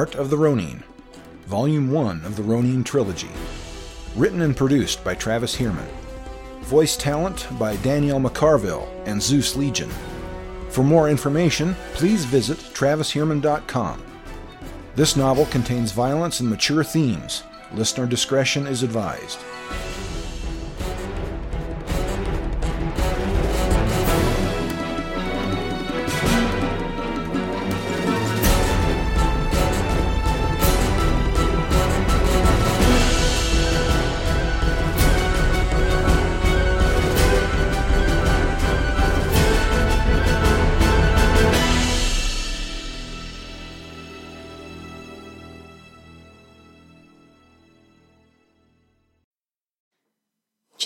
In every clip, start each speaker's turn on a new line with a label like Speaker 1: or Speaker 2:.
Speaker 1: Art of the Ronin, Volume 1 of the Ronin Trilogy. Written and produced by Travis Heermann. Voice talent by Danielle McCarville and Zeus Legion. For more information, please visit travisheermann.com. This novel contains violence and mature themes. Listener discretion is advised.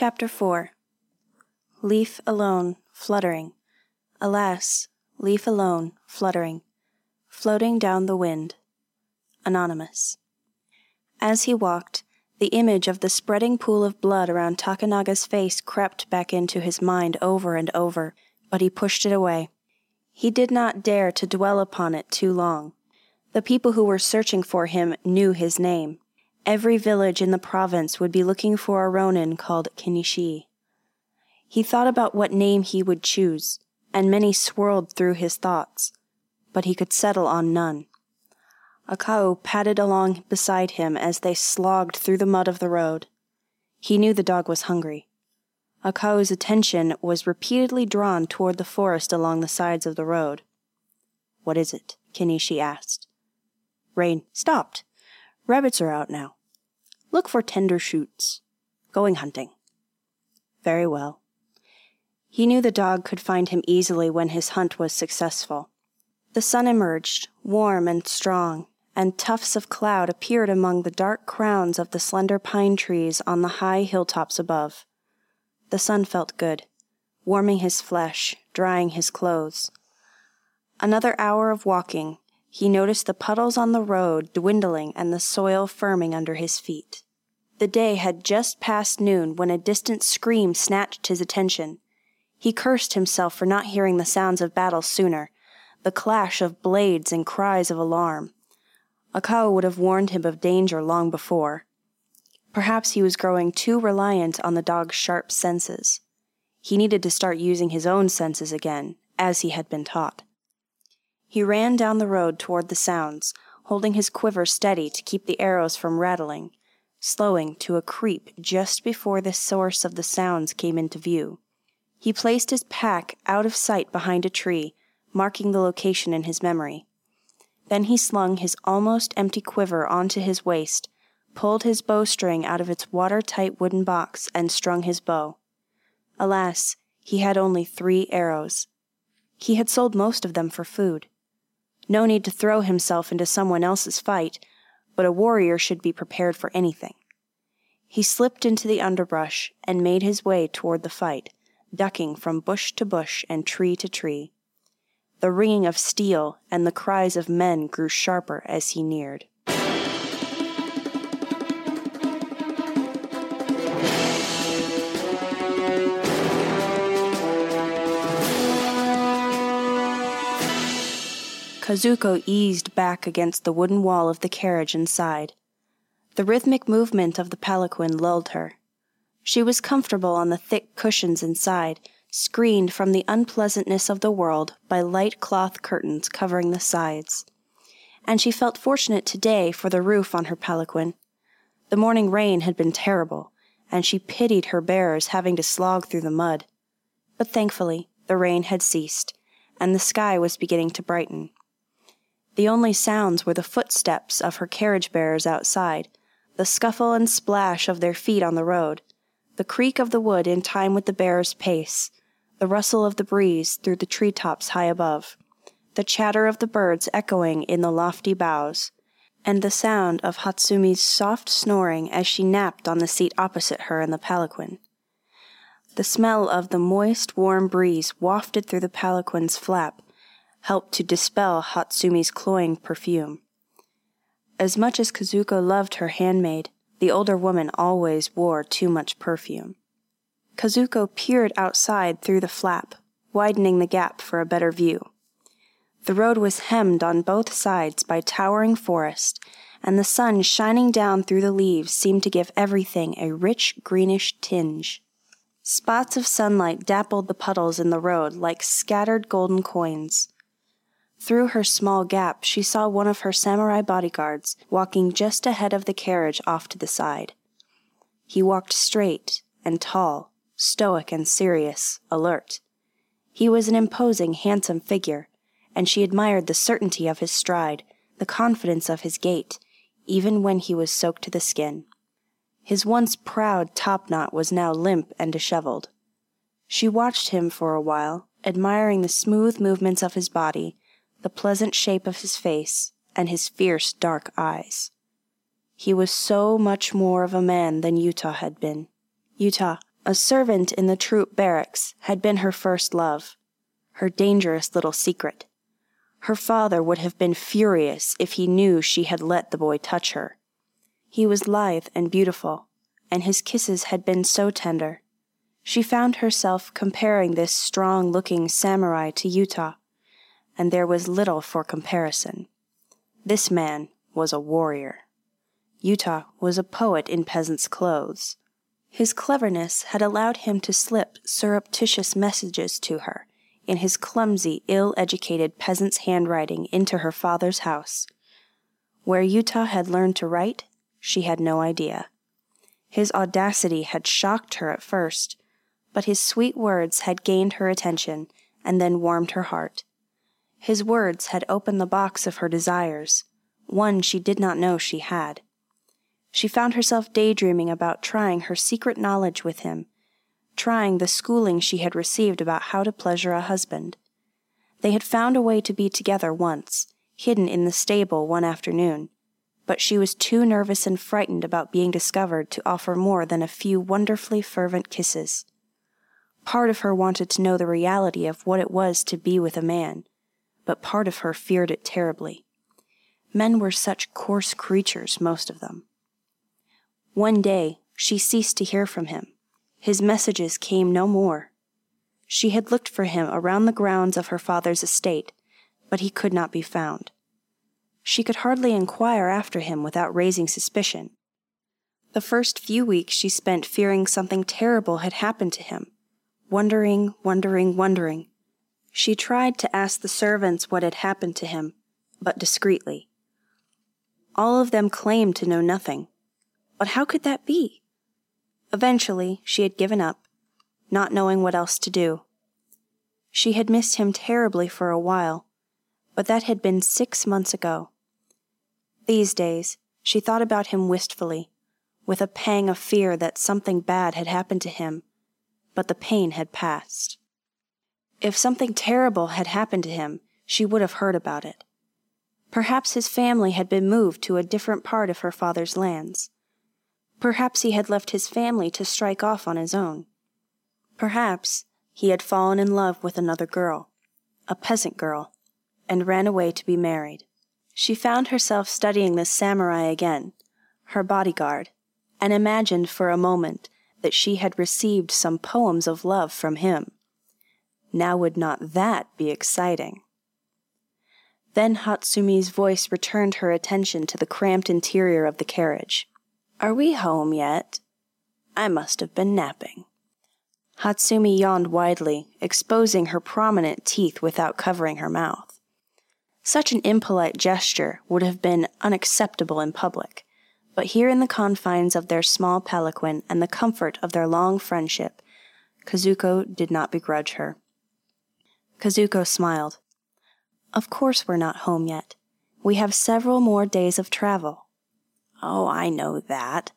Speaker 2: Chapter 4 Leaf alone, fluttering. Alas, leaf alone, fluttering. Floating down the wind. Anonymous. As he walked, the image of the spreading pool of blood around Takanaga's face crept back into his mind over and over, but he pushed it away. He did not dare to dwell upon it too long. The people who were searching for him knew his name. Every village in the province would be looking for a Ronin called Kenishi. He thought about what name he would choose, and many swirled through his thoughts, but he could settle on none. Akao padded along beside him as they slogged through the mud of the road. He knew the dog was hungry. Akao's attention was repeatedly drawn toward the forest along the sides of the road. What is it? Kenishi asked. Rain stopped. Rabbits are out now. Look for tender shoots. Going hunting. Very well. He knew the dog could find him easily when his hunt was successful. The sun emerged, warm and strong, and tufts of cloud appeared among the dark crowns of the slender pine trees on the high hilltops above. The sun felt good, warming his flesh, drying his clothes. Another hour of walking, he noticed the puddles on the road dwindling and the soil firming under his feet. The day had just passed noon when a distant scream snatched his attention. He cursed himself for not hearing the sounds of battle sooner, the clash of blades and cries of alarm. Akao would have warned him of danger long before. Perhaps he was growing too reliant on the dog's sharp senses. He needed to start using his own senses again, as he had been taught. He ran down the road toward the sounds, holding his quiver steady to keep the arrows from rattling, slowing to a creep just before the source of the sounds came into view. He placed his pack out of sight behind a tree, marking the location in his memory. Then he slung his almost empty quiver onto his waist, pulled his bowstring out of its watertight wooden box, and strung his bow. Alas, he had only three arrows. He had sold most of them for food. No need to throw himself into someone else's fight, but a warrior should be prepared for anything. He slipped into the underbrush and made his way toward the fight, ducking from bush to bush and tree to tree. The ringing of steel and the cries of men grew sharper as he neared. Kazuko eased back against the wooden wall of the carriage sighed. The rhythmic movement of the palanquin lulled her. She was comfortable on the thick cushions inside, screened from the unpleasantness of the world by light cloth curtains covering the sides. And she felt fortunate today for the roof on her palanquin. The morning rain had been terrible, and she pitied her bearers having to slog through the mud. But thankfully, the rain had ceased, and the sky was beginning to brighten. The only sounds were the footsteps of her carriage bearers outside, the scuffle and splash of their feet on the road, the creak of the wood in time with the bearer's pace, the rustle of the breeze through the tree tops high above, the chatter of the birds echoing in the lofty boughs, and the sound of Hatsumi's soft snoring as she napped on the seat opposite her in the palanquin. The smell of the moist, warm breeze wafted through the palanquin's flap helped to dispel Hatsumi's cloying perfume. As much as Kazuko loved her handmaid, the older woman always wore too much perfume. Kazuko peered outside through the flap, widening the gap for a better view. The road was hemmed on both sides by towering forest, and the sun shining down through the leaves seemed to give everything a rich greenish tinge. Spots of sunlight dappled the puddles in the road like scattered golden coins. Through her small gap, she saw one of her samurai bodyguards walking just ahead of the carriage off to the side. He walked straight and tall, stoic and serious, alert. He was an imposing, handsome figure, and she admired the certainty of his stride, the confidence of his gait, even when he was soaked to the skin. His once proud topknot was now limp and disheveled. She watched him for a while, admiring the smooth movements of his body, the pleasant shape of his face, and his fierce dark eyes. He was so much more of a man than Utah had been. Utah, a servant in the troop barracks, had been her first love, her dangerous little secret. Her father would have been furious if he knew she had let the boy touch her. He was lithe and beautiful, and his kisses had been so tender. She found herself comparing this strong looking samurai to Utah, and there was little for comparison. This man was a warrior. Utah was a poet in peasant's clothes. His cleverness had allowed him to slip surreptitious messages to her in his clumsy, ill educated peasant's handwriting into her father's house. Where Utah had learned to write, she had no idea. His audacity had shocked her at first, but his sweet words had gained her attention and then warmed her heart. His words had opened the box of her desires, one she did not know she had. She found herself daydreaming about trying her secret knowledge with him trying the schooling she had received about how to pleasure a husband. They had found a way to be together once, hidden in the stable one afternoon, but she was too nervous and frightened about being discovered to offer more than a few wonderfully fervent kisses. Part of her wanted to know the reality of what it was to be with a man, but part of her feared it terribly. Men were such coarse creatures, most of them. One day, she ceased to hear from him. His messages came no more. She had looked for him around the grounds of her father's estate, but he could not be found. She could hardly inquire after him without raising suspicion. The first few weeks she spent fearing something terrible had happened to him, wondering, wondering, wondering. She tried to ask the servants what had happened to him, but discreetly. All of them claimed to know nothing. But how could that be? Eventually, she had given up, not knowing what else to do. She had missed him terribly for a while, but that had been six months ago. These days, she thought about him wistfully, with a pang of fear that something bad had happened to him, but the pain had passed. If something terrible had happened to him, she would have heard about it. Perhaps his family had been moved to a different part of her father's lands. Perhaps he had left his family to strike off on his own. Perhaps he had fallen in love with another girl, a peasant girl, and ran away to be married. She found herself studying this samurai again, her bodyguard, and imagined for a moment that she had received some poems of love from him. Now would not that be exciting? Then Hatsumi's voice returned her attention to the cramped interior of the carriage. Are we home yet? I must have been napping. Hatsumi yawned widely, exposing her prominent teeth without covering her mouth. Such an impolite gesture would have been unacceptable in public, but here in the confines of their small palanquin and the comfort of their long friendship, Kazuko did not begrudge her. Kazuko smiled. Of course we're not home yet. We have several more days of travel. Oh, I know that.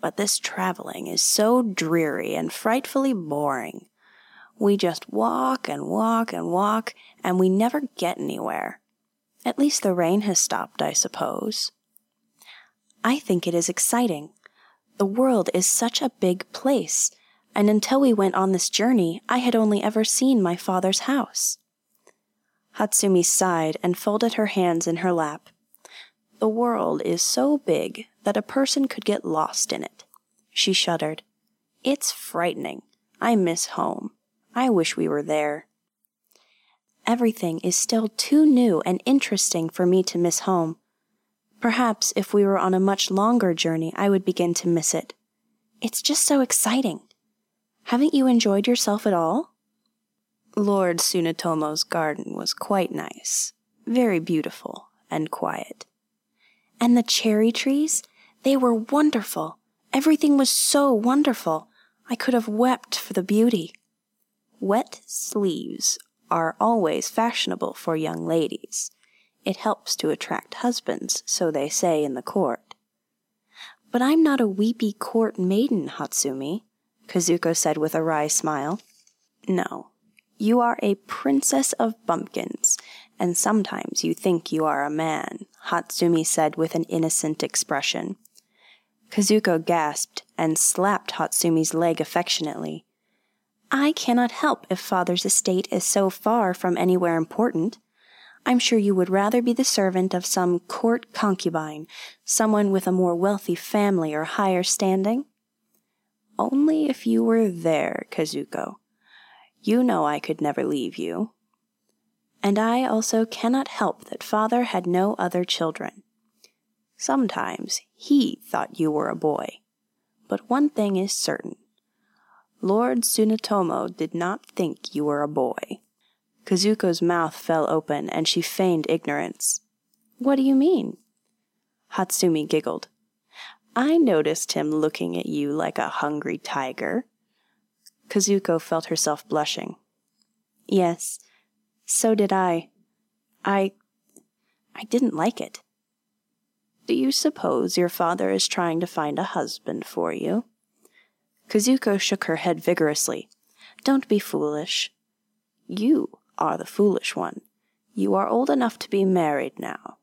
Speaker 2: But this traveling is so dreary and frightfully boring. We just walk and walk and walk, and we never get anywhere. At least the rain has stopped, I suppose. I think it is exciting. The world is such a big place, and until we went on this journey, I had only ever seen my father's house. Hatsumi sighed and folded her hands in her lap. The world is so big that a person could get lost in it. She shuddered. It's frightening. I miss home. I wish we were there. everything is still too new and interesting for me to miss home. Perhaps if we were on a much longer journey, I would begin to miss it. It's just so exciting. Haven't you enjoyed yourself at all? Lord Tsunetomo's garden was quite nice, very beautiful and quiet. And the cherry trees? They were wonderful. Everything was so wonderful. I could have wept for the beauty. Wet sleeves are always fashionable for young ladies. It helps to attract husbands, so they say in the court. But I'm not a weepy court maiden, Hatsumi, Kazuko said with a wry smile. No, you are a princess of bumpkins, and sometimes you think you are a man, Hatsumi said with an innocent expression. Kazuko gasped and slapped Hatsumi's leg affectionately. I cannot help if father's estate is so far from anywhere important. I'm sure you would rather be the servant of some court concubine, someone with a more wealthy family or higher standing. Only if you were there, Kazuko. You know I could never leave you. And I also cannot help that father had no other children. Sometimes he thought you were a boy. But one thing is certain. Lord Tsunetomo did not think you were a boy. Kazuko's mouth fell open and she feigned ignorance. What do you mean? Hatsumi giggled. I noticed him looking at you like a hungry tiger. Kazuko felt herself blushing. Yes, so did I. I. I didn't like it. Do you suppose your father is trying to find a husband for you? Kazuko shook her head vigorously. Don't be foolish. You are the foolish one. You are old enough to be married now.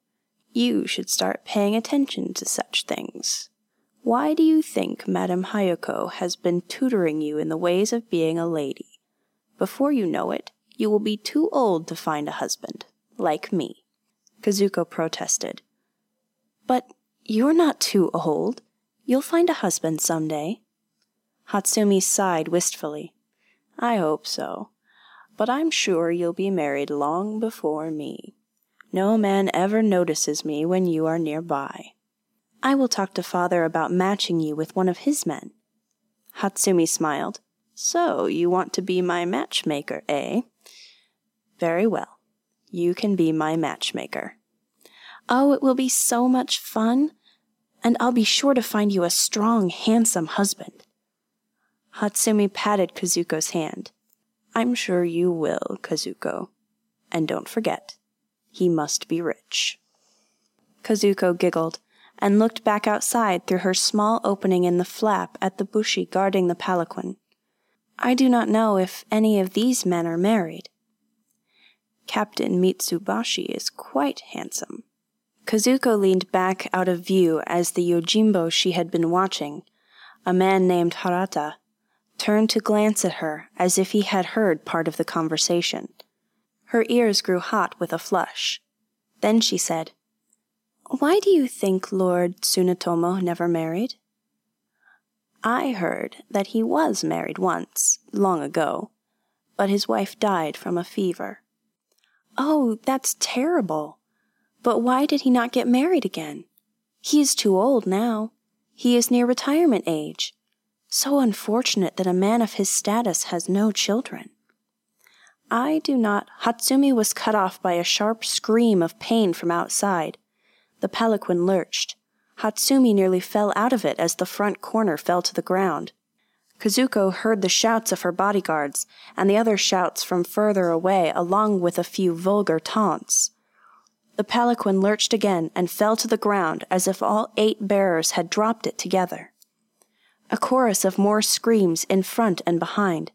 Speaker 2: You should start paying attention to such things. Why do you think Madame Hayako has been tutoring you in the ways of being a lady? Before you know it, you will be too old to find a husband, like me. Kazuko protested. But you're not too old. You'll find a husband some day. Hatsumi sighed wistfully. I hope so. But I'm sure you'll be married long before me. No man ever notices me when you are nearby. I will talk to father about matching you with one of his men. Hatsumi smiled. So you want to be my matchmaker, eh? Very well. You can be my matchmaker. Oh, it will be so much fun. And I'll be sure to find you a strong, handsome husband. Hatsumi patted Kazuko's hand. I'm sure you will, Kazuko. And don't forget, he must be rich. Kazuko giggled and looked back outside through her small opening in the flap at the bushi guarding the palanquin. I do not know if any of these men are married. Captain Mitsubashi is quite handsome. Kazuko leaned back out of view as the Yojimbo she had been watching, a man named Harata, turned to glance at her as if he had heard part of the conversation. Her ears grew hot with a flush. Then she said, why do you think Lord Tsunetomo never married? I heard that he was married once, long ago, but his wife died from a fever. Oh, that's terrible. But why did he not get married again? He is too old now. He is near retirement age. So unfortunate that a man of his status has no children. I do not. Hatsumi was cut off by a sharp scream of pain from outside. The palanquin lurched. Hatsumi nearly fell out of it as the front corner fell to the ground. Kazuko heard the shouts of her bodyguards and the other shouts from further away, along with a few vulgar taunts. The palanquin lurched again and fell to the ground as if all eight bearers had dropped it together. A chorus of more screams in front and behind.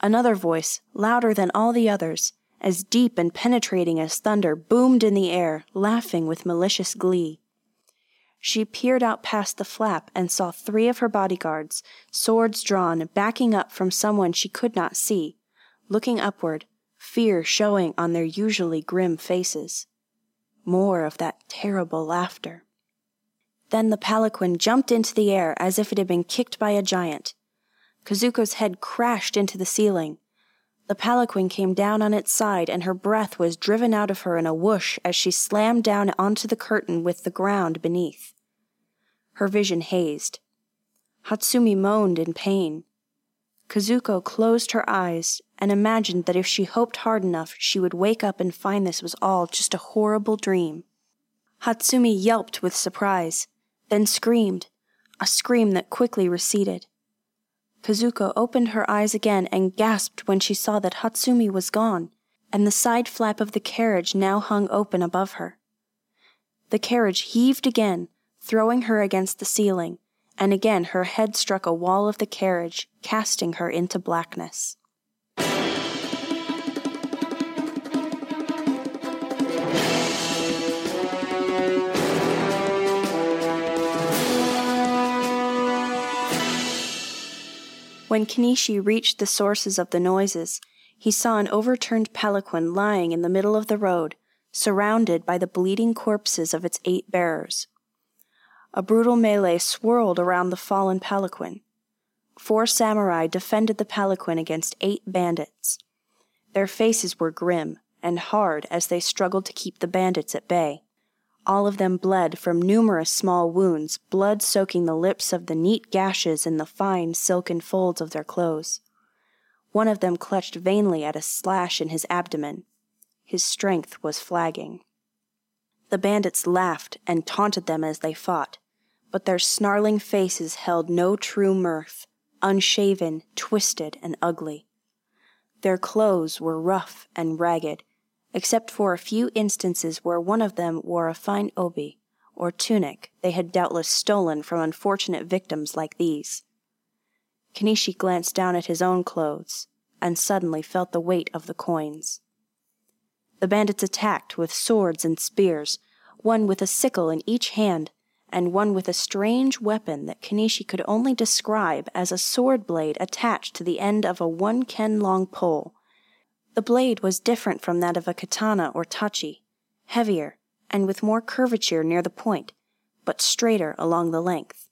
Speaker 2: Another voice, louder than all the others, as deep and penetrating as thunder, boomed in the air, laughing with malicious glee. She peered out past the flap and saw three of her bodyguards, swords drawn, backing up from someone she could not see, looking upward, fear showing on their usually grim faces. More of that terrible laughter. Then the palanquin jumped into the air as if it had been kicked by a giant. Kazuko's head crashed into the ceiling, The palanquin came down on its side, and her breath was driven out of her in a whoosh as she slammed down onto the curtain with the ground beneath. Her vision hazed. Hatsumi moaned in pain. Kazuko closed her eyes and imagined that if she hoped hard enough, she would wake up and find this was all just a horrible dream. Hatsumi yelped with surprise, then screamed, a scream that quickly receded. Kazuko opened her eyes again and gasped when she saw that Hatsumi was gone, and the side flap of the carriage now hung open above her. The carriage heaved again, throwing her against the ceiling, and again her head struck a wall of the carriage, casting her into blackness. When Kenishi reached the sources of the noises, he saw an overturned palanquin lying in the middle of the road, surrounded by the bleeding corpses of its eight bearers. A brutal melee swirled around the fallen palanquin. Four samurai defended the palanquin against eight bandits. Their faces were grim and hard as they struggled to keep the bandits at bay. All of them bled from numerous small wounds, blood soaking the lips of the neat gashes in the fine silken folds of their clothes. One of them clutched vainly at a slash in his abdomen. His strength was flagging. The bandits laughed and taunted them as they fought, but their snarling faces held no true mirth, unshaven, twisted, and ugly. Their clothes were rough and ragged, except for a few instances where one of them wore a fine obi, or tunic they had doubtless stolen from unfortunate victims like these. Kenishi glanced down at his own clothes and suddenly felt the weight of the coins. The bandits attacked with swords and spears, one with a sickle in each hand, and one with a strange weapon that Kenishi could only describe as a sword blade attached to the end of a one ken long pole the blade was different from that of a katana or tachi, heavier and with more curvature near the point, but straighter along the length.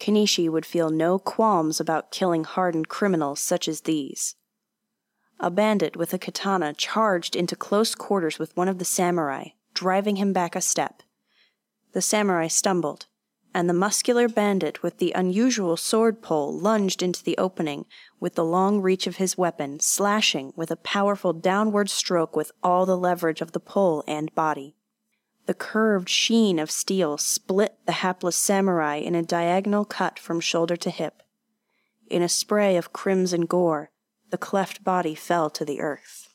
Speaker 2: Kenishi would feel no qualms about killing hardened criminals such as these. A bandit with a katana charged into close quarters with one of the samurai, driving him back a step. The samurai stumbled, and the muscular bandit with the unusual sword pole lunged into the opening with the long reach of his weapon, slashing with a powerful downward stroke with all the leverage of the pole and body. The curved sheen of steel split the hapless samurai in a diagonal cut from shoulder to hip. In a spray of crimson gore, the cleft body fell to the earth.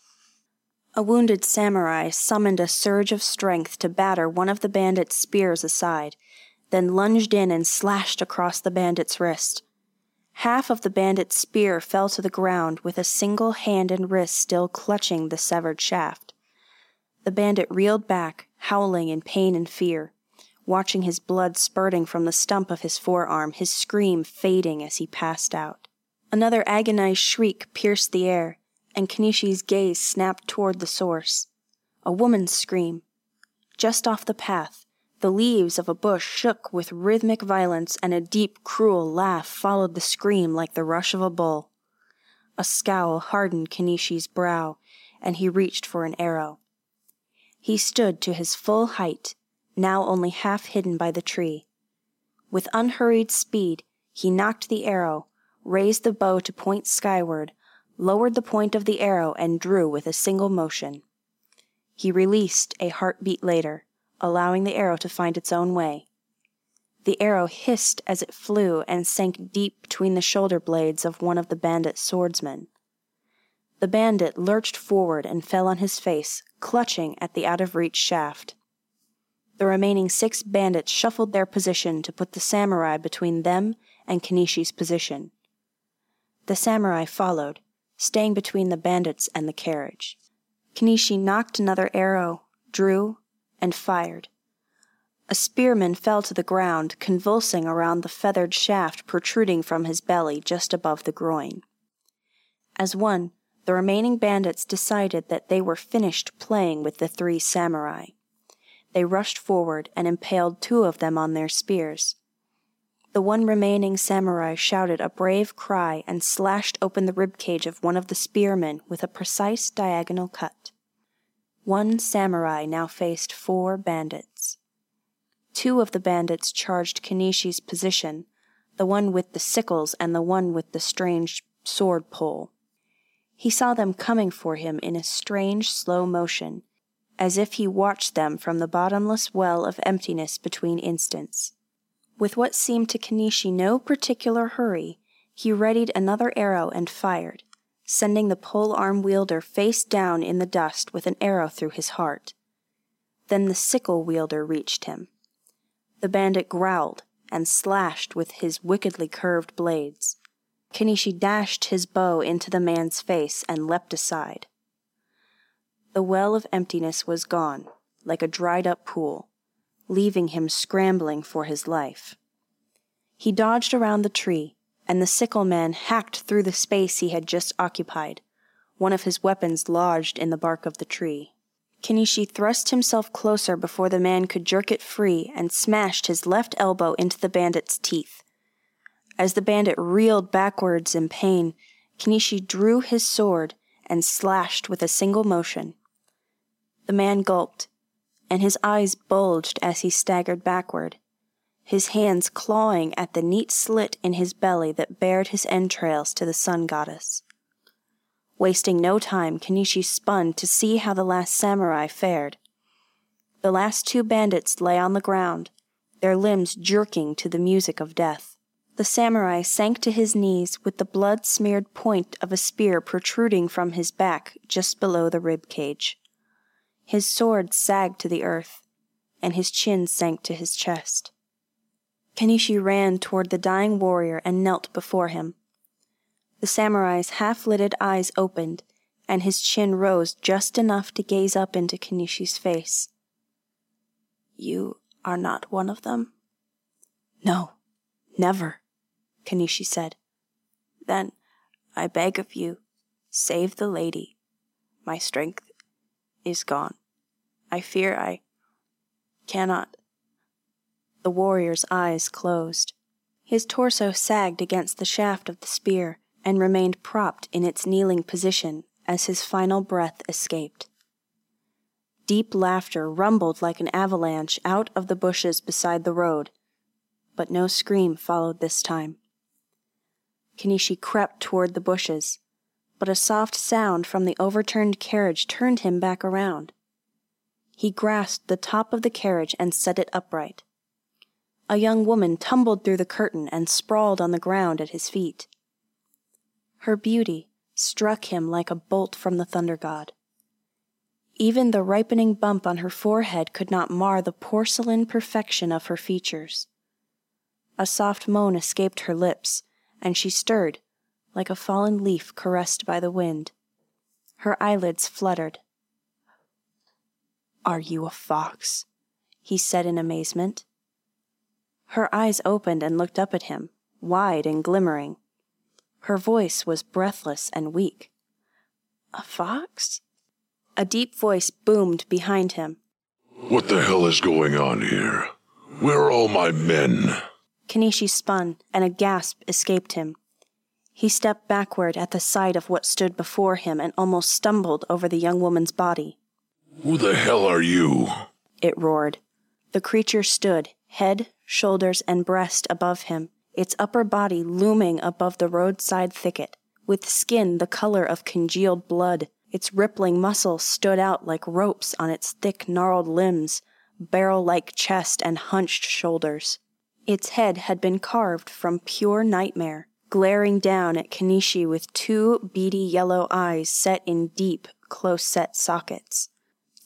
Speaker 2: A wounded samurai summoned a surge of strength to batter one of the bandit's spears aside then lunged in and slashed across the bandit's wrist. Half of the bandit's spear fell to the ground with a single hand and wrist still clutching the severed shaft. The bandit reeled back, howling in pain and fear, watching his blood spurting from the stump of his forearm, his scream fading as he passed out. Another agonized shriek pierced the air, and Kenishi's gaze snapped toward the source. A woman's scream. Just off the path, the leaves of a bush shook with rhythmic violence, and a deep, cruel laugh followed the scream like the rush of a bull. A scowl hardened Kenishi's brow, and he reached for an arrow. He stood to his full height, now only half hidden by the tree. With unhurried speed, he nocked the arrow, raised the bow to point skyward, lowered the point of the arrow, and drew with a single motion. He released a heartbeat later allowing the arrow to find its own way. The arrow hissed as it flew and sank deep between the shoulder blades of one of the bandit's swordsmen. The bandit lurched forward and fell on his face, clutching at the out of reach shaft. The remaining six bandits shuffled their position to put the samurai between them and Kenishi's position. The samurai followed, staying between the bandits and the carriage. Kenishi nocked another arrow, drew, and fired. A spearman fell to the ground, convulsing around the feathered shaft protruding from his belly just above the groin. As one, the remaining bandits decided that they were finished playing with the three samurai. They rushed forward and impaled two of them on their spears. The one remaining samurai shouted a brave cry and slashed open the rib cage of one of the spearmen with a precise diagonal cut. One samurai now faced four bandits. Two of the bandits charged Kenishi's position, the one with the sickles and the one with the strange sword pole. He saw them coming for him in a strange slow motion, as if he watched them from the bottomless well of emptiness between instants. With what seemed to Kenishi no particular hurry, he readied another arrow and fired, sending the pole arm wielder face down in the dust with an arrow through his heart. Then the sickle wielder reached him. The bandit growled and slashed with his wickedly curved blades. Kenishi dashed his bow into the man's face and leapt aside. The well of emptiness was gone, like a dried up pool, leaving him scrambling for his life. He dodged around the tree, and the sickle man hacked through the space he had just occupied, one of his weapons lodged in the bark of the tree. Kenishi thrust himself closer before the man could jerk it free and smashed his left elbow into the bandit's teeth. As the bandit reeled backwards in pain, Kenishi drew his sword and slashed with a single motion. The man gulped, and his eyes bulged as he staggered backward, his hands clawing at the neat slit in his belly that bared his entrails to the sun goddess. Wasting no time, Kenishi spun to see how the last samurai fared. The last two bandits lay on the ground, their limbs jerking to the music of death. The samurai sank to his knees with the blood smeared point of a spear protruding from his back just below the rib cage. His sword sagged to the earth, and his chin sank to his chest. Kenishi ran toward the dying warrior and knelt before him. The samurai's half lidded eyes opened, and his chin rose just enough to gaze up into Kenishi's face. You are not one of them? No, never. Kenishi said. Then, I beg of you, save the lady. My strength is gone. I fear I cannot. The warrior's eyes closed. His torso sagged against the shaft of the spear and remained propped in its kneeling position as his final breath escaped. Deep laughter rumbled like an avalanche out of the bushes beside the road, but no scream followed this time. Kenishi crept toward the bushes, but a soft sound from the overturned carriage turned him back around. He grasped the top of the carriage and set it upright. A young woman tumbled through the curtain and sprawled on the ground at his feet. Her beauty struck him like a bolt from the thunder god. Even the ripening bump on her forehead could not mar the porcelain perfection of her features. A soft moan escaped her lips, and she stirred, like a fallen leaf caressed by the wind. Her eyelids fluttered. Are you a fox? he said in amazement. Her eyes opened and looked up at him, wide and glimmering. Her voice was breathless and weak. A fox? A deep voice boomed behind him.
Speaker 3: What the hell is going on here? Where are all my men?
Speaker 2: Kenishi spun, and a gasp escaped him. He stepped backward at the sight of what stood before him and almost stumbled over the young woman's body.
Speaker 3: Who the hell are you?
Speaker 2: It roared. The creature stood, head, shoulders, and breast above him, its upper body looming above the roadside thicket, with skin the color of congealed blood. Its rippling muscles stood out like ropes on its thick, gnarled limbs, barrel like chest, and hunched shoulders. Its head had been carved from pure nightmare, glaring down at Kenishi with two beady yellow eyes set in deep, close set sockets.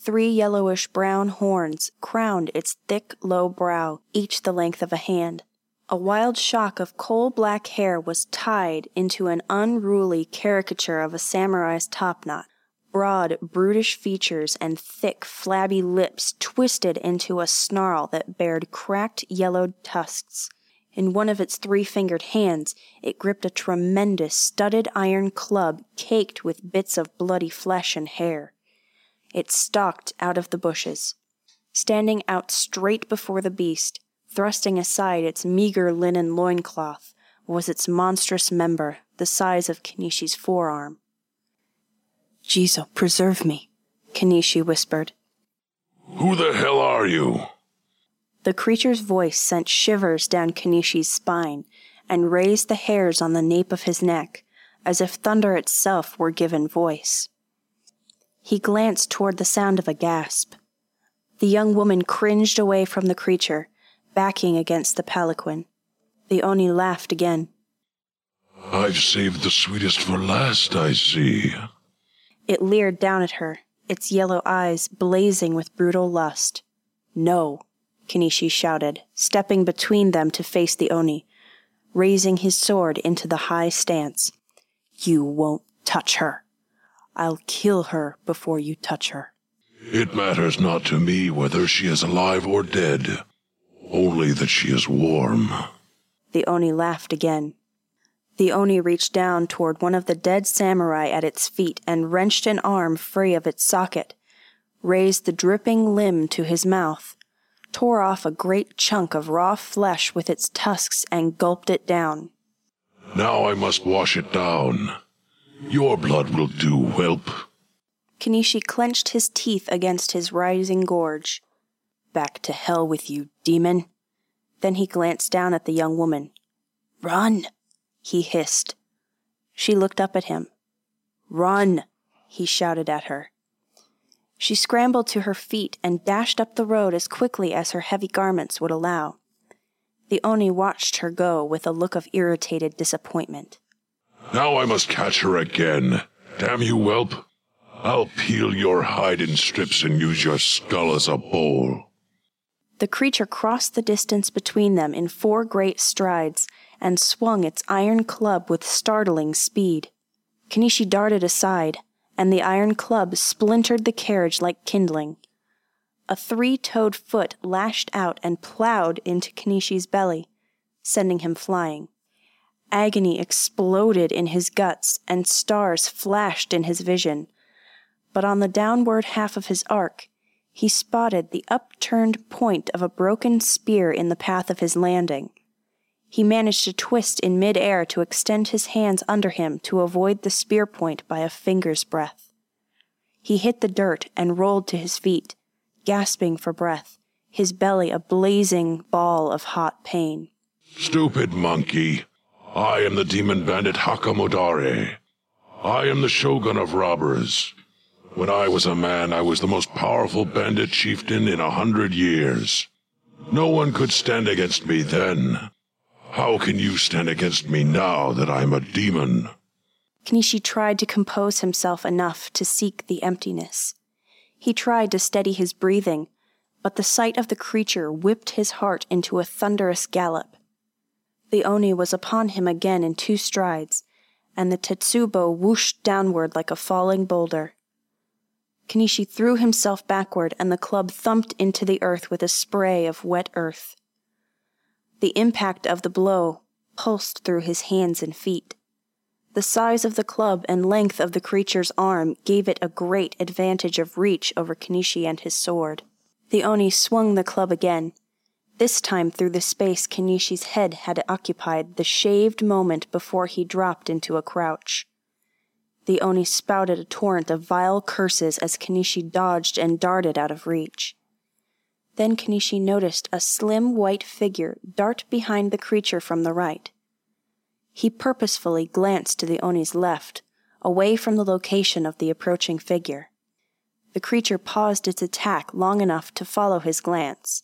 Speaker 2: Three yellowish brown horns crowned its thick, low brow, each the length of a hand. A wild shock of coal black hair was tied into an unruly caricature of a samurai's topknot, broad, brutish features and thick, flabby lips twisted into a snarl that bared cracked, yellowed tusks. In one of its three fingered hands, it gripped a tremendous, studded iron club caked with bits of bloody flesh and hair. It stalked out of the bushes. Standing out straight before the beast, Thrusting aside its meager linen loincloth was its monstrous member, the size of Kenishi's forearm. Jizo, preserve me, Kenishi whispered.
Speaker 3: Who the hell are you?
Speaker 2: The creature's voice sent shivers down Kenishi's spine and raised the hairs on the nape of his neck, as if thunder itself were given voice. He glanced toward the sound of a gasp. The young woman cringed away from the creature, backing against the palanquin. The Oni laughed again.
Speaker 3: I've saved the sweetest for last, I see.
Speaker 2: It leered down at her, its yellow eyes blazing with brutal lust. No, Kenishi shouted, stepping between them to face the Oni, raising his sword into the high stance. You won't touch her. I'll kill her before you touch her.
Speaker 3: It matters not to me whether she is alive or dead, only that she is warm.
Speaker 2: The Oni laughed again. The Oni reached down toward one of the dead samurai at its feet and wrenched an arm free of its socket, raised the dripping limb to his mouth, tore off a great chunk of raw flesh with its tusks and gulped it down.
Speaker 3: Now I must wash it down. Your blood will do, whelp.
Speaker 2: Kenishi clenched his teeth against his rising gorge. Back to hell with you, demon. Then he glanced down at the young woman. Run, he hissed. She looked up at him. Run, he shouted at her. She scrambled to her feet and dashed up the road as quickly as her heavy garments would allow. The Oni watched her go with a look of irritated disappointment.
Speaker 3: Now I must catch her again. Damn you, whelp. I'll peel your hide in strips and use your skull as a bowl.
Speaker 2: The creature crossed the distance between them in four great strides and swung its iron club with startling speed. Kenishi darted aside, and the iron club splintered the carriage like kindling. A three toed foot lashed out and plowed into Kenishi's belly, sending him flying. Agony exploded in his guts, and stars flashed in his vision. But on the downward half of his arc, he spotted the upturned point of a broken spear in the path of his landing. He managed to twist in midair to extend his hands under him to avoid the spear point by a finger's breadth. He hit the dirt and rolled to his feet, gasping for breath, his belly a blazing ball of hot pain.
Speaker 3: Stupid monkey. I am the demon bandit Hakamodare. I am the shogun of robbers. When I was a man, I was the most powerful bandit chieftain in a hundred years. No one could stand against me then. How can you stand against me now that I'm a demon?
Speaker 2: Kenishi tried to compose himself enough to seek the emptiness. He tried to steady his breathing, but the sight of the creature whipped his heart into a thunderous gallop. The Oni was upon him again in two strides, and the Tetsubo whooshed downward like a falling boulder. Kenishi threw himself backward, and the club thumped into the earth with a spray of wet earth. The impact of the blow pulsed through his hands and feet. The size of the club and length of the creature's arm gave it a great advantage of reach over Kenishi and his sword. The Oni swung the club again, this time through the space Kenishi's head had occupied the shaved moment before he dropped into a crouch. The Oni spouted a torrent of vile curses as Kenishi dodged and darted out of reach. Then Kenishi noticed a slim white figure dart behind the creature from the right. He purposefully glanced to the Oni's left, away from the location of the approaching figure. The creature paused its attack long enough to follow his glance,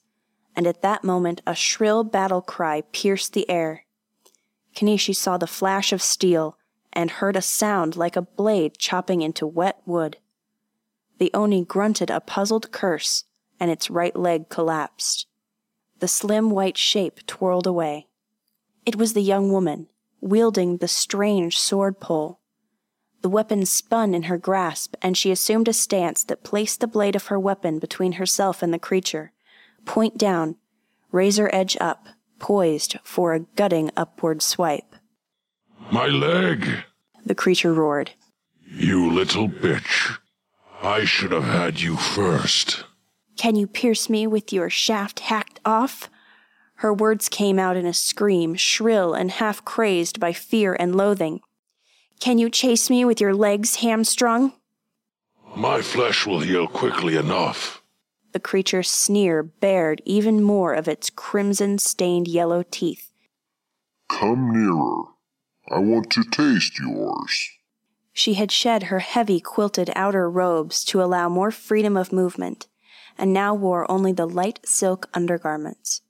Speaker 2: and at that moment a shrill battle cry pierced the air. Kenishi saw the flash of steel and heard a sound like a blade chopping into wet wood. The Oni grunted a puzzled curse, and its right leg collapsed. The slim white shape twirled away. It was the young woman, wielding the strange sword pole. The weapon spun in her grasp, and she assumed a stance that placed the blade of her weapon between herself and the creature, point down, razor edge up, poised for a gutting upward swipe.
Speaker 3: My leg!
Speaker 2: The creature roared.
Speaker 3: You little bitch. I should have had you first.
Speaker 2: Can you pierce me with your shaft hacked off? Her words came out in a scream, shrill and half crazed by fear and loathing. Can you chase me with your legs hamstrung?
Speaker 3: My flesh will heal quickly enough.
Speaker 2: The creature's sneer bared even more of its crimson stained yellow teeth.
Speaker 4: Come nearer. I want to taste yours.
Speaker 2: She had shed her heavy quilted outer robes to allow more freedom of movement, and now wore only the light silk undergarments.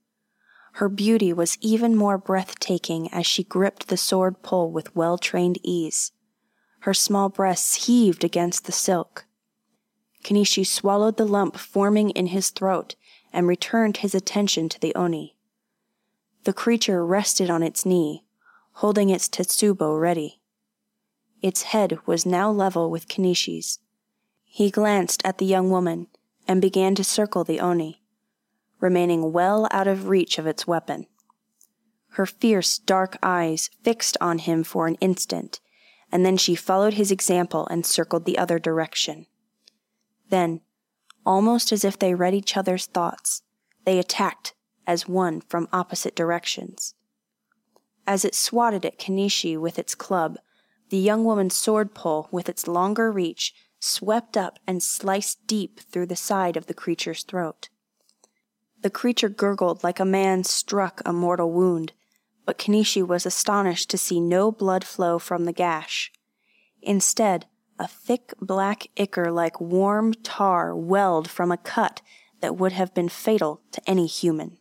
Speaker 2: Her beauty was even more breathtaking as she gripped the sword pole with well trained ease. Her small breasts heaved against the silk. Kenishi swallowed the lump forming in his throat and returned his attention to the Oni. The creature rested on its knee, holding its tetsubo ready. Its head was now level with Kenishi's. He glanced at the young woman and began to circle the Oni, remaining well out of reach of its weapon. Her fierce, dark eyes fixed on him for an instant, and then she followed his example and circled the other direction. Then, almost as if they read each other's thoughts, they attacked as one from opposite directions. As it swatted at Kenishi with its club, the young woman's sword pole, with its longer reach, swept up and sliced deep through the side of the creature's throat. The creature gurgled like a man struck a mortal wound, but Kenishi was astonished to see no blood flow from the gash. Instead, a thick black ichor like warm tar welled from a cut that would have been fatal to any human.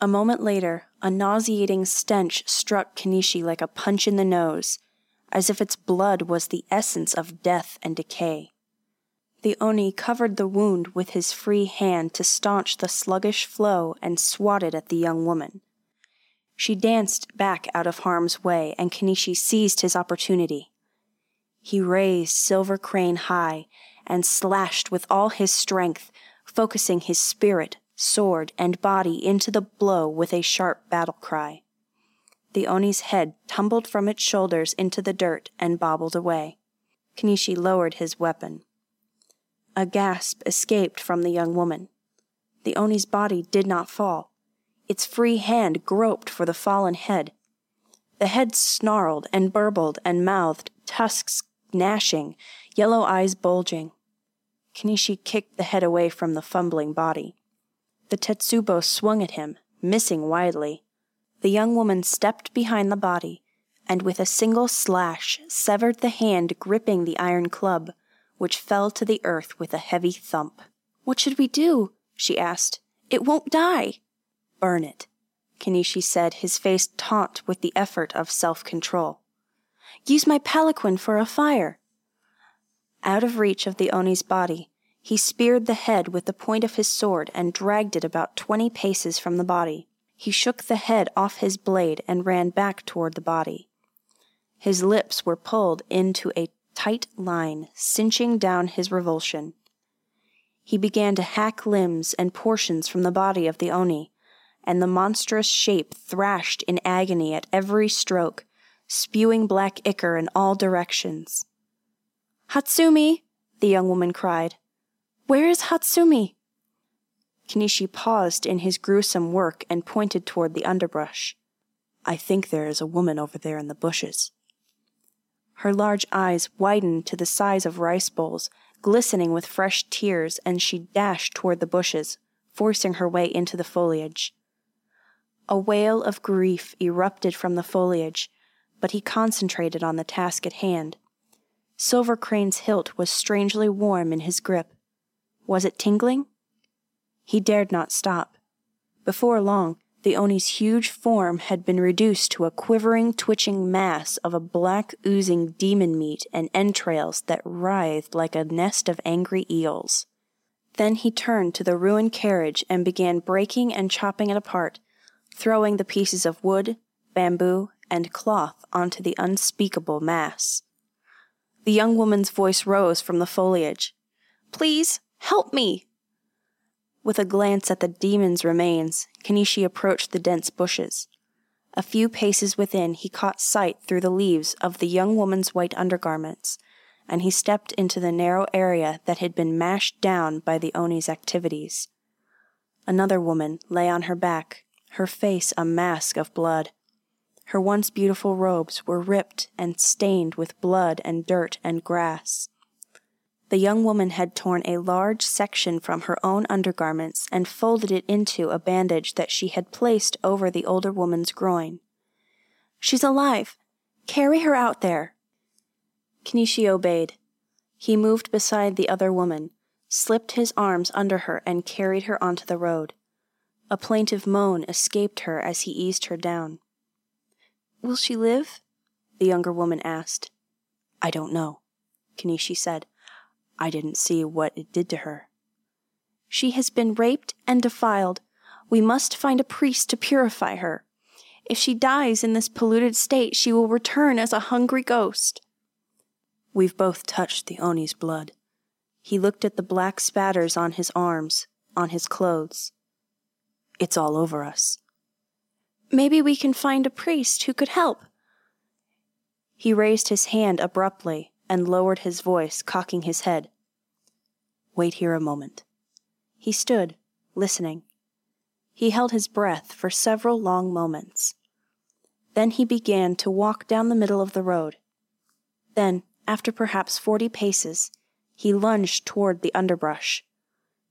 Speaker 2: A moment later, a nauseating stench struck Kenishi like a punch in the nose, as if its blood was the essence of death and decay. The Oni covered the wound with his free hand to staunch the sluggish flow and swatted at the young woman. She danced back out of harm's way, and Kenishi seized his opportunity. He raised Silver Crane high and slashed with all his strength, focusing his spirit, sword, and body into the blow with a sharp battle cry. The Oni's head tumbled from its shoulders into the dirt and bobbled away. Kenishi lowered his weapon. A gasp escaped from the young woman. The Oni's body did not fall. Its free hand groped for the fallen head. The head snarled and burbled and mouthed, tusks gnashing, yellow eyes bulging. Kenishi kicked the head away from the fumbling body. The Tetsubo swung at him, missing widely. The young woman stepped behind the body, and with a single slash severed the hand gripping the iron club, which fell to the earth with a heavy thump. What should we do? she asked. It won't die. Burn it, Kenishi said, his face taut with the effort of self control. Use my palanquin for a fire. Out of reach of the Oni's body, he speared the head with the point of his sword and dragged it about twenty paces from the body. He shook the head off his blade and ran back toward the body. His lips were pulled into a tight line, cinching down his revulsion. He began to hack limbs and portions from the body of the Oni, and the monstrous shape thrashed in agony at every stroke, spewing black ichor in all directions. Hatsumi! the young woman cried. Where is Hatsumi? Kenishi paused in his gruesome work and pointed toward the underbrush. I think there is a woman over there in the bushes. Her large eyes widened to the size of rice bowls, glistening with fresh tears, and she dashed toward the bushes, forcing her way into the foliage. A wail of grief erupted from the foliage, but he concentrated on the task at hand. Silver Crane's hilt was strangely warm in his grip. Was it tingling? He dared not stop. Before long, the Oni's huge form had been reduced to a quivering, twitching mass of a black, oozing demon meat and entrails that writhed like a nest of angry eels. Then he turned to the ruined carriage and began breaking and chopping it apart, throwing the pieces of wood, bamboo, and cloth onto the unspeakable mass. The young woman's voice rose from the foliage. Please, help me! With a glance at the demon's remains, Kenishi approached the dense bushes. A few paces within, he caught sight through the leaves of the young woman's white undergarments, and he stepped into the narrow area that had been mashed down by the Oni's activities. Another woman lay on her back, her face a mask of blood. Her once beautiful robes were ripped and stained with blood and dirt and grass. The young woman had torn a large section from her own undergarments and folded it into a bandage that she had placed over the older woman's groin. She's alive! Carry her out there! Kenishi obeyed. He moved beside the other woman, slipped his arms under her, and carried her onto the road. A plaintive moan escaped her as he eased her down. Will she live? The younger woman asked. I don't know, Kenishi said. I didn't see what it did to her. She has been raped and defiled. We must find a priest to purify her. If she dies in this polluted state, she will return as a hungry ghost. We've both touched the Oni's blood. He looked at the black spatters on his arms, on his clothes. It's all over us. Maybe we can find a priest who could help. He raised his hand abruptly and lowered his voice, cocking his head. Wait here a moment. He stood, listening. He held his breath for several long moments. Then he began to walk down the middle of the road. Then, after perhaps forty paces, he lunged toward the underbrush.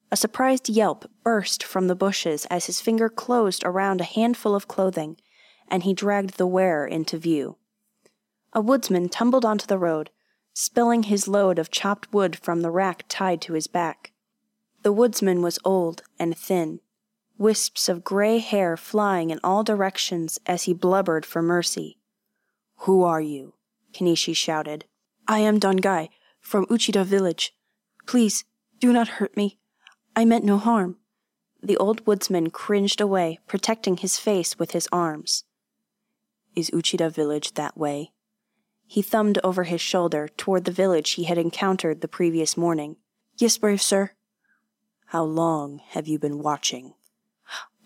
Speaker 2: A surprised yelp burst from the bushes as his finger closed around a handful of clothing, and he dragged the wearer into view. A woodsman tumbled onto the road, spilling his load of chopped wood from the rack tied to his back. The woodsman was old and thin, wisps of gray hair flying in all directions as he blubbered for mercy. Who are you? Kenishi shouted. I am Dangai, from Uchida village. Please, do not hurt me. I meant no harm. The old woodsman cringed away, protecting his face with his arms. Is Uchida village that way? He thumbed over his shoulder toward the village he had encountered the previous morning. Yes, brave sir. How long have you been watching?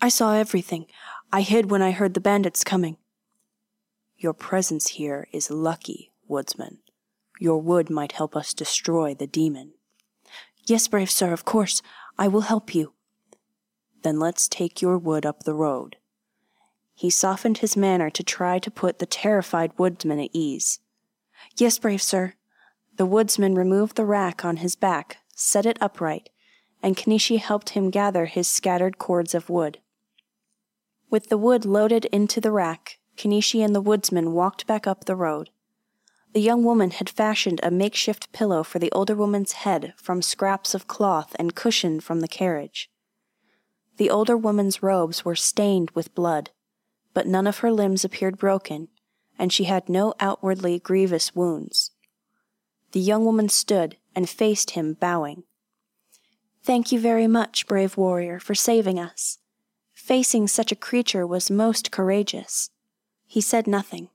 Speaker 2: I saw everything. I hid when I heard the bandits coming. Your presence here is lucky, woodsman. Your wood might help us destroy the demon. Yes, brave sir, of course. I will help you. Then let's take your wood up the road. He softened his manner to try to put the terrified woodsman at ease. Yes, brave sir. The woodsman removed the rack on his back, set it upright, and Kenishi helped him gather his scattered cords of wood. With the wood loaded into the rack, Kenishi and the woodsman walked back up the road. The young woman had fashioned a makeshift pillow for the older woman's head from scraps of cloth and cushion from the carriage. The older woman's robes were stained with blood, but none of her limbs appeared broken, and she had no outwardly grievous wounds. The young woman stood and faced him, bowing. Thank you very much, brave warrior, for saving us. Facing such a creature was most courageous. He said nothing,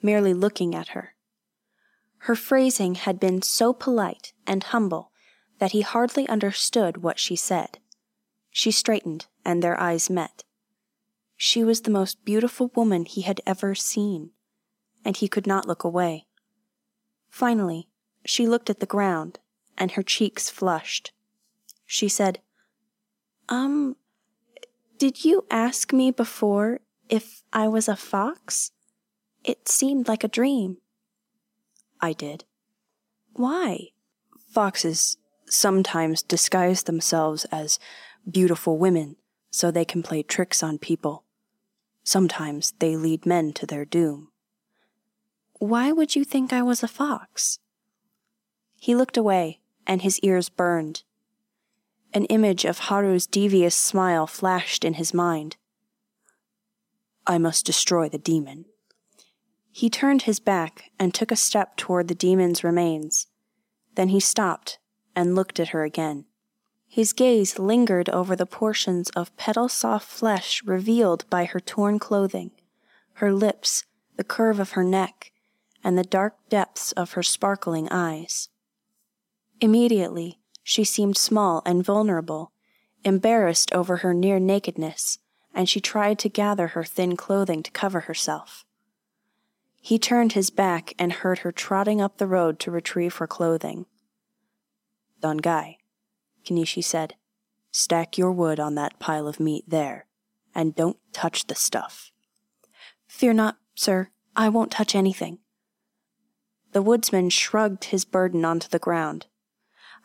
Speaker 2: merely looking at her. Her phrasing had been so polite and humble that he hardly understood what she said. She straightened, and their eyes met. She was the most beautiful woman he had ever seen and he could not look away. Finally, she looked at the ground, and her cheeks flushed. She said, Um, did you ask me before if I was a fox? It seemed like a dream. I did. Why? Foxes sometimes disguise themselves as beautiful women so they can play tricks on people. Sometimes they lead men to their doom. Why would you think I was a fox? He looked away, and his ears burned. An image of Haru's devious smile flashed in his mind. I must destroy the demon. He turned his back and took a step toward the demon's remains. Then he stopped and looked at her again. His gaze lingered over the portions of petal soft flesh revealed by her torn clothing, her lips, the curve of her neck, and the dark depths of her sparkling eyes. Immediately, she seemed small and vulnerable, embarrassed over her near nakedness, and she tried to gather her thin clothing to cover herself. He turned his back and heard her trotting up the road to retrieve her clothing. Dangai, Kenishi said, stack your wood on that pile of meat there, and don't touch the stuff. Fear not, sir, I won't touch anything. The woodsman shrugged his burden onto the ground.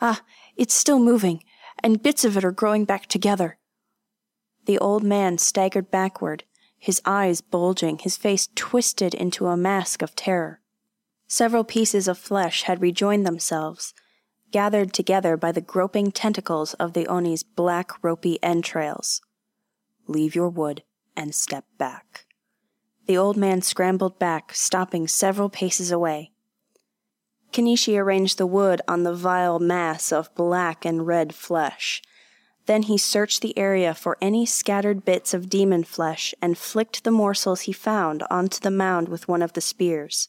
Speaker 2: Ah, it's still moving, and bits of it are growing back together. The old man staggered backward, his eyes bulging, his face twisted into a mask of terror. Several pieces of flesh had rejoined themselves, gathered together by the groping tentacles of the Oni's black, ropey entrails. Leave your wood and step back. The old man scrambled back, stopping several paces away. Kenishi arranged the wood on the vile mass of black and red flesh. Then he searched the area for any scattered bits of demon flesh and flicked the morsels he found onto the mound with one of the spears.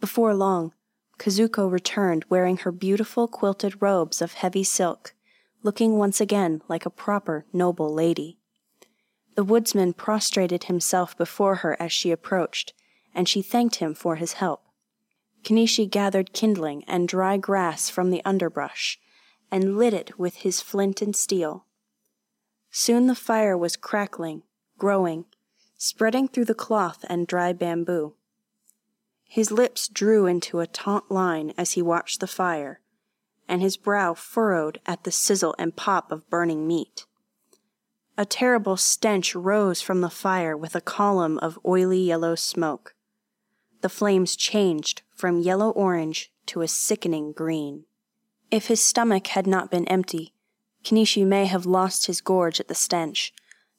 Speaker 2: Before long, Kazuko returned wearing her beautiful quilted robes of heavy silk, looking once again like a proper noble lady. The woodsman prostrated himself before her as she approached, and she thanked him for his help. Kenishi gathered kindling and dry grass from the underbrush and lit it with his flint and steel. Soon the fire was crackling, growing, spreading through the cloth and dry bamboo. His lips drew into a taut line as he watched the fire, and his brow furrowed at the sizzle and pop of burning meat. A terrible stench rose from the fire with a column of oily yellow smoke. The flames changed from yellow orange to a sickening green. If his stomach had not been empty, Kenishi may have lost his gorge at the stench,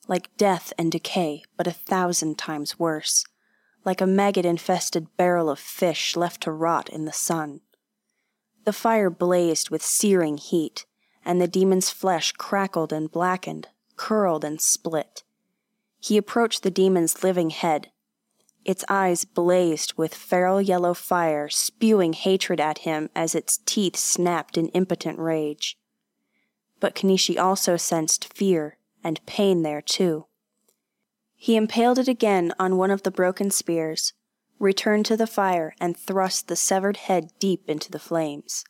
Speaker 2: like death and decay, but a thousand times worse, like a maggot infested barrel of fish left to rot in the sun. The fire blazed with searing heat, and the demon's flesh crackled and blackened, curled and split. He approached the demon's living head. Its eyes blazed with feral yellow fire, spewing hatred at him as its teeth snapped in impotent rage. But Kenishi also sensed fear and pain there too. He impaled it again on one of the broken spears, returned to the fire, and thrust the severed head deep into the flames.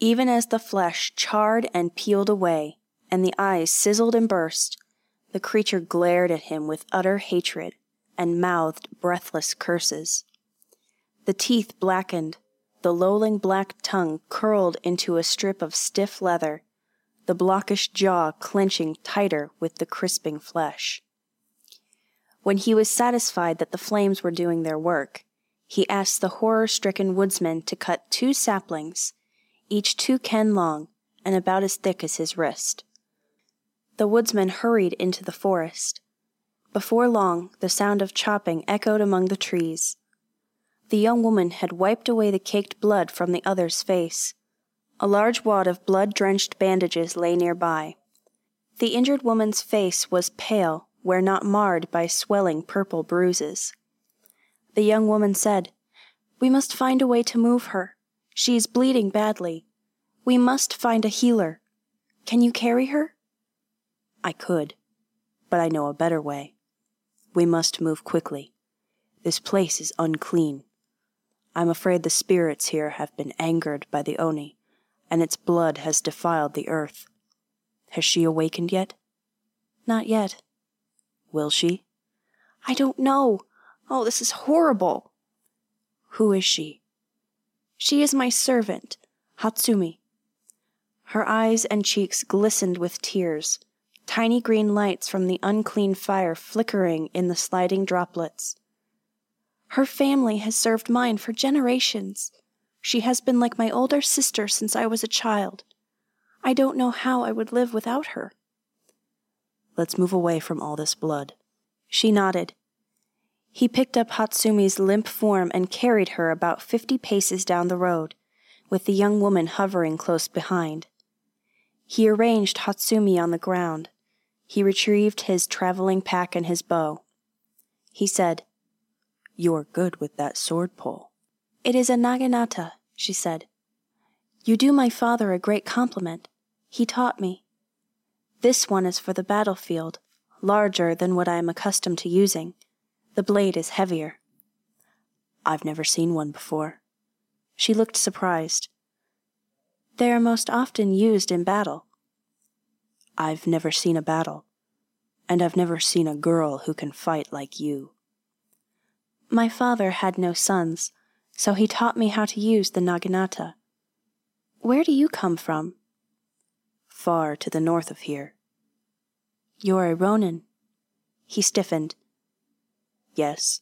Speaker 2: Even as the flesh charred and peeled away, and the eyes sizzled and burst, the creature glared at him with utter hatred and mouthed breathless curses. The teeth blackened, the lolling black tongue curled into a strip of stiff leather, the blockish jaw clenching tighter with the crisping flesh. When he was satisfied that the flames were doing their work, he asked the horror stricken woodsman to cut two saplings, each two ken long and about as thick as his wrist. The woodsman hurried into the forest. Before long, the sound of chopping echoed among the trees. The young woman had wiped away the caked blood from the other's face. A large wad of blood drenched bandages lay nearby. The injured woman's face was pale, where not marred by swelling purple bruises. The young woman said, We must find a way to move her. She is bleeding badly. We must find a healer. Can you carry her? I could, but I know a better way. We must move quickly. This place is unclean. I'm afraid the spirits here have been angered by the Oni, and its blood has defiled the earth. Has she awakened yet? Not yet. Will she? I don't know. Oh, this is horrible. Who is she? She is my servant, Hatsumi. Her eyes and cheeks glistened with tears tiny green lights from the unclean fire flickering in the sliding droplets. Her family has served mine for generations. She has been like my older sister since I was a child. I don't know how I would live without her. Let's move away from all this blood. She nodded. He picked up Hatsumi's limp form and carried her about fifty paces down the road, with the young woman hovering close behind. He arranged Hatsumi on the ground. He retrieved his traveling pack and his bow. He said, You're good with that sword pull. It is a naginata, she said. You do my father a great compliment. He taught me. This one is for the battlefield, larger than what I am accustomed to using. The blade is heavier. I've never seen one before. She looked surprised. They are most often used in battle. I've never seen a battle. and I've never seen a girl who can fight like you. My father had no sons, so he taught me how to use the naginata. Where do you come from? Far to the north of here. You're a Ronin. He stiffened. Yes.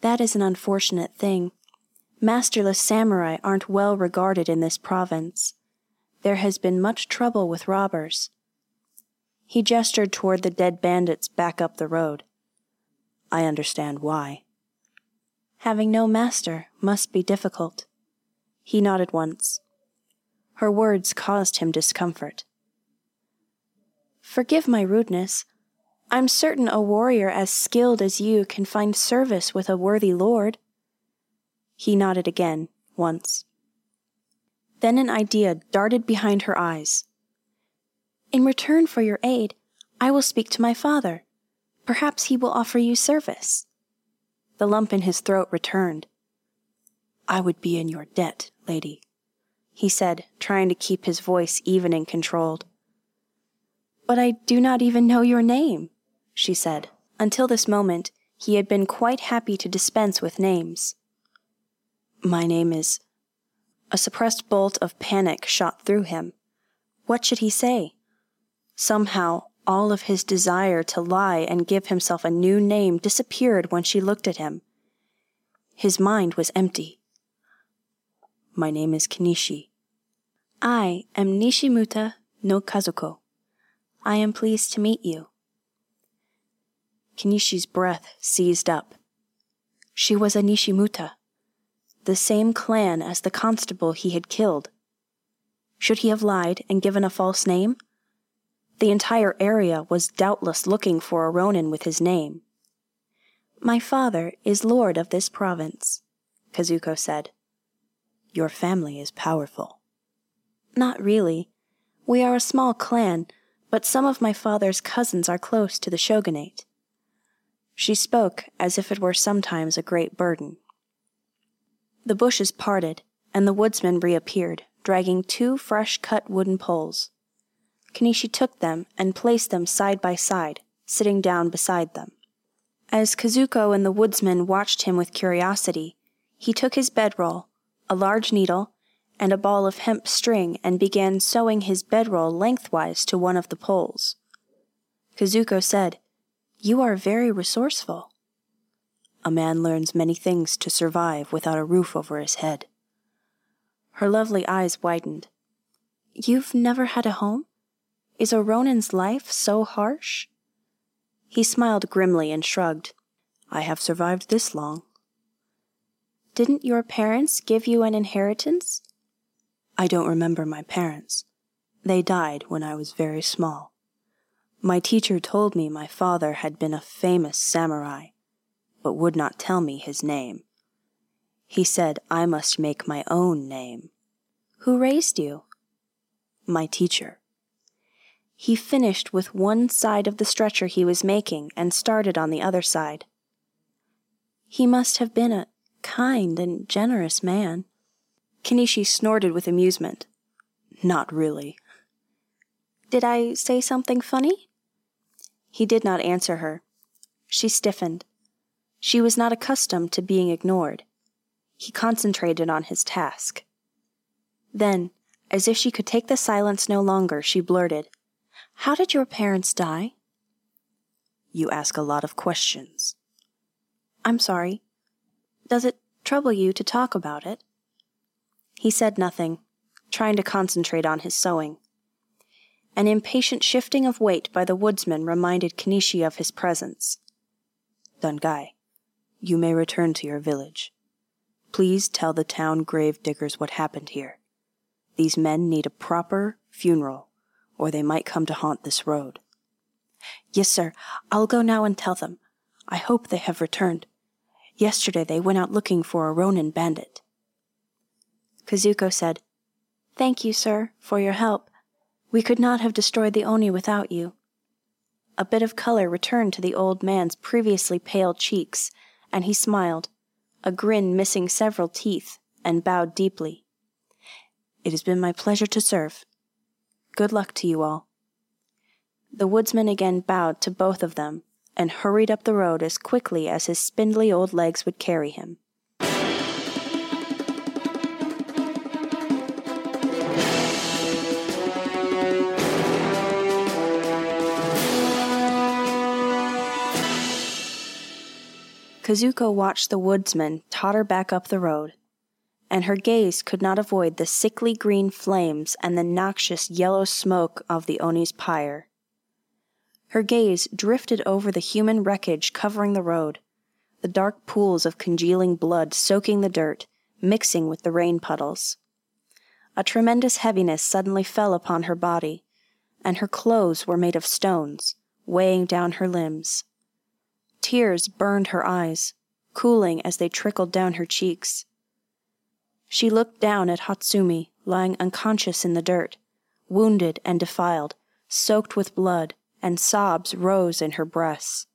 Speaker 2: That is an unfortunate thing. Masterless samurai aren't well regarded in this province. There has been much trouble with robbers. He gestured toward the dead bandits back up the road. I understand why. Having no master must be difficult. He nodded once. Her words caused him discomfort. Forgive my rudeness. I'm certain a warrior as skilled as you can find service with a worthy lord. He nodded again, once. Then an idea darted behind her eyes. In return for your aid, I will speak to my father. Perhaps he will offer you service. The lump in his throat returned. I would be in your debt, lady, he said, trying to keep his voice even and controlled. But I do not even know your name, she said. Until this moment, he had been quite happy to dispense with names. My name is. A suppressed bolt of panic shot through him. What should he say? Somehow, all of his desire to lie and give himself a new name disappeared when she looked at him. His mind was empty. My name is Kenishi. I am Nishimuta no Kazuko. I am pleased to meet you. Kenishi's breath seized up. She was a Nishimuta, the same clan as the constable he had killed. Should he have lied and given a false name? The entire area was doubtless looking for a Ronin with his name. My father is lord of this province, Kazuko said. Your family is powerful. Not really. We are a small clan, but some of my father's cousins are close to the shogunate. She spoke as if it were sometimes a great burden. The bushes parted, and the woodsman reappeared, dragging two fresh cut wooden poles. Kenishi took them and placed them side by side, sitting down beside them. As Kazuko and the woodsman watched him with curiosity, he took his bedroll, a large needle, and a ball of hemp string and began sewing his bedroll lengthwise to one of the poles. Kazuko said, You are very resourceful. A man learns many things to survive without a roof over his head. Her lovely eyes widened. You've never had a home? Is a Ronin's life so harsh? He smiled grimly and shrugged. I have survived this long. Didn't your parents give you an inheritance? I don't remember my parents. They died when I was very small. My teacher told me my father had been a famous samurai, but would not tell me his name. He said I must make my own name. Who raised you? My teacher. He finished with one side of the stretcher he was making and started on the other side. He must have been a kind and generous man. Kenishi snorted with amusement. Not really. Did I say something funny? He did not answer her. She stiffened. She was not accustomed to being ignored. He concentrated on his task. Then, as if she could take the silence no longer, she blurted, How did your parents die? You ask a lot of questions. I'm sorry. Does it trouble you to talk about it? He said nothing, trying to concentrate on his sewing. An impatient shifting of weight by the woodsman reminded Kenishi of his presence. Dangai, you may return to your village. Please tell the town grave diggers what happened here. These men need a proper funeral, or they might come to haunt this road. Yes, sir. I'll go now and tell them. I hope they have returned. Yesterday they went out looking for a Ronin bandit. Kazuko said, Thank you, sir, for your help. We could not have destroyed the Oni without you. A bit of color returned to the old man's previously pale cheeks, and he smiled, a grin missing several teeth, and bowed deeply. It has been my pleasure to serve. Good luck to you all. The woodsman again bowed to both of them and hurried up the road as quickly as his spindly old legs would carry him. Kazuko watched the woodsman totter back up the road, and her gaze could not avoid the sickly green flames and the noxious yellow smoke of the Oni's pyre. Her gaze drifted over the human wreckage covering the road, the dark pools of congealing blood soaking the dirt, mixing with the rain puddles. A tremendous heaviness suddenly fell upon her body, and her clothes were made of stones, weighing down her limbs. Tears burned her eyes, cooling as they trickled down her cheeks. She looked down at Hatsumi, lying unconscious in the dirt, wounded and defiled, soaked with blood, and sobs rose in her breasts.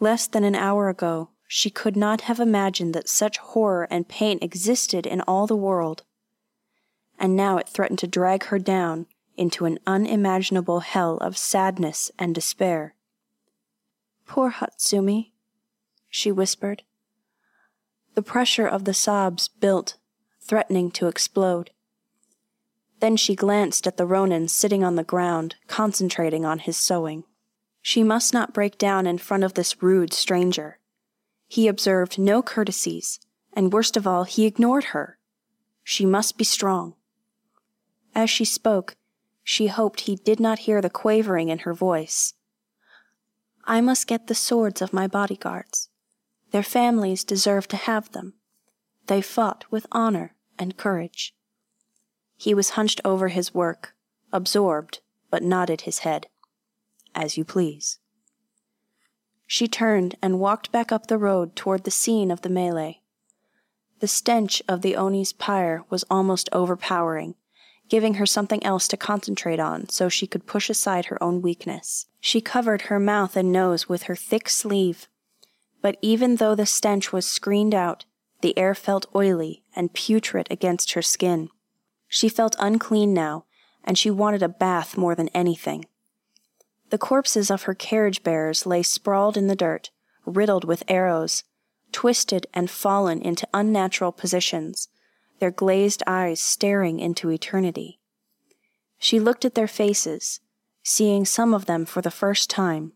Speaker 2: Less than an hour ago, she could not have imagined that such horror and pain existed in all the world. And now it threatened to drag her down into an unimaginable hell of sadness and despair. Poor Hatsumi, she whispered. The pressure of the sobs built, threatening to explode. Then she glanced at the Ronin sitting on the ground, concentrating on his sewing. She must not break down in front of this rude stranger. He observed no courtesies, and worst of all, he ignored her. She must be strong. As she spoke, she hoped he did not hear the quavering in her voice. I must get the swords of my bodyguards. Their families deserve to have them. They fought with honor and courage. He was hunched over his work, absorbed, but nodded his head. As you please. She turned and walked back up the road toward the scene of the melee. The stench of the Oni's pyre was almost overpowering, giving her something else to concentrate on so she could push aside her own weakness. She covered her mouth and nose with her thick sleeve, but even though the stench was screened out, the air felt oily and putrid against her skin. She felt unclean now, and she wanted a bath more than anything. The corpses of her carriage bearers lay sprawled in the dirt, riddled with arrows, twisted and fallen into unnatural positions, their glazed eyes staring into eternity. She looked at their faces, seeing some of them for the first time.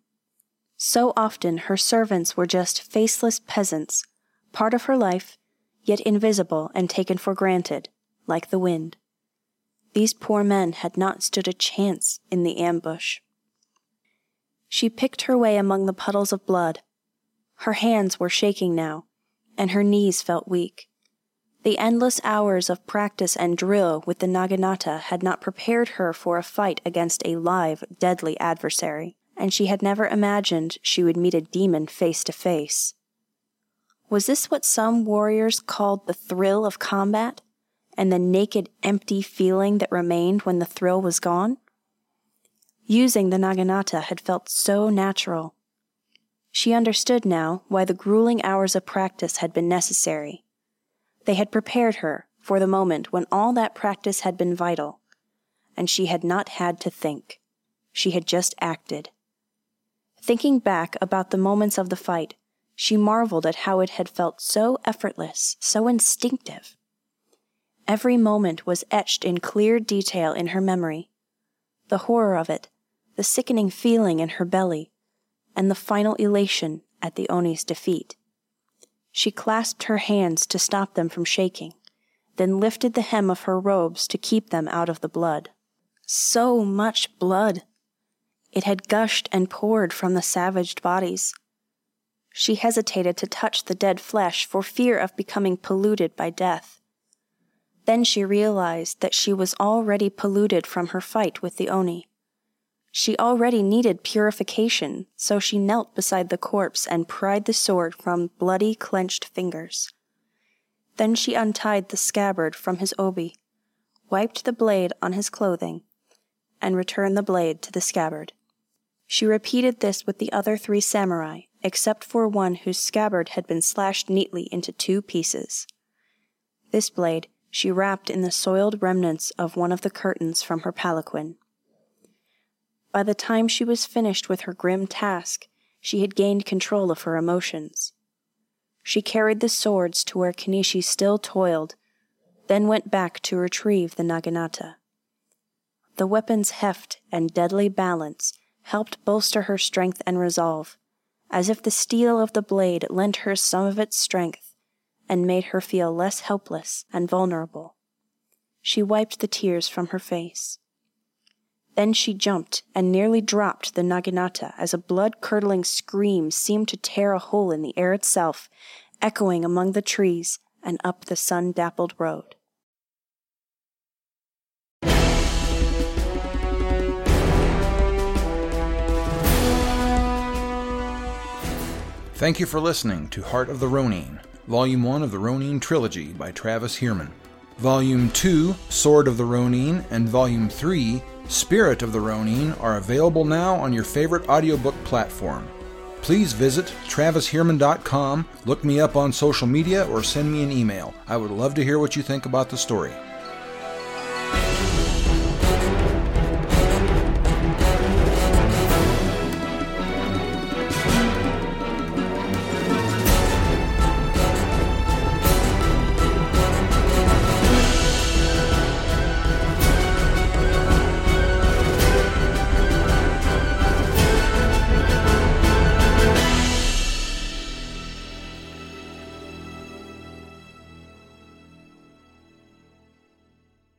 Speaker 2: So often her servants were just faceless peasants, part of her life, yet invisible and taken for granted, like the wind. These poor men had not stood a chance in the ambush. She picked her way among the puddles of blood. Her hands were shaking now, and her knees felt weak. The endless hours of practice and drill with the Naginata had not prepared her for a fight against a live, deadly adversary, and she had never imagined she would meet a demon face to face. Was this what some warriors called the thrill of combat, and the naked, empty feeling that remained when the thrill was gone? Using the Naginata had felt so natural. She understood now why the grueling hours of practice had been necessary they had prepared her for the moment when all that practice had been vital, and she had not had to think. She had just acted. Thinking back about the moments of the fight, she marveled at how it had felt so effortless, so instinctive. Every moment was etched in clear detail in her memory. The horror of it, the sickening feeling in her belly, and the final elation at the Oni's defeat. She clasped her hands to stop them from shaking, then lifted the hem of her robes to keep them out of the blood. So much blood! It had gushed and poured from the savaged bodies. She hesitated to touch the dead flesh for fear of becoming polluted by death. Then she realized that she was already polluted from her fight with the Oni. She already needed purification, so she knelt beside the corpse and pried the sword from bloody, clenched fingers. Then she untied the scabbard from his obi, wiped the blade on his clothing, and returned the blade to the scabbard. She repeated this with the other three samurai, except for one whose scabbard had been slashed neatly into two pieces. This blade she wrapped in the soiled remnants of one of the curtains from her palanquin. By the time she was finished with her grim task, she had gained control of her emotions. She carried the swords to where Kenishi still toiled, then went back to retrieve the Naginata. The weapon's heft and deadly balance helped bolster her strength and resolve, as if the steel of the blade lent her some of its strength and made her feel less helpless and vulnerable. She wiped the tears from her face. Then she jumped and nearly dropped the Naginata as a blood curdling scream seemed to tear a hole in the air itself, echoing among the trees and up the sun dappled road.
Speaker 1: Thank you for listening to Heart of the Ronin, Volume 1 of the Ronin Trilogy by Travis Heermann. Volume 2, Sword of the Ronin, and Volume 3, Spirit of the Ronin, are available now on your favorite audiobook platform. Please visit travisheermann.com, look me up on social media, or send me an email. I would love to hear what you think about the story.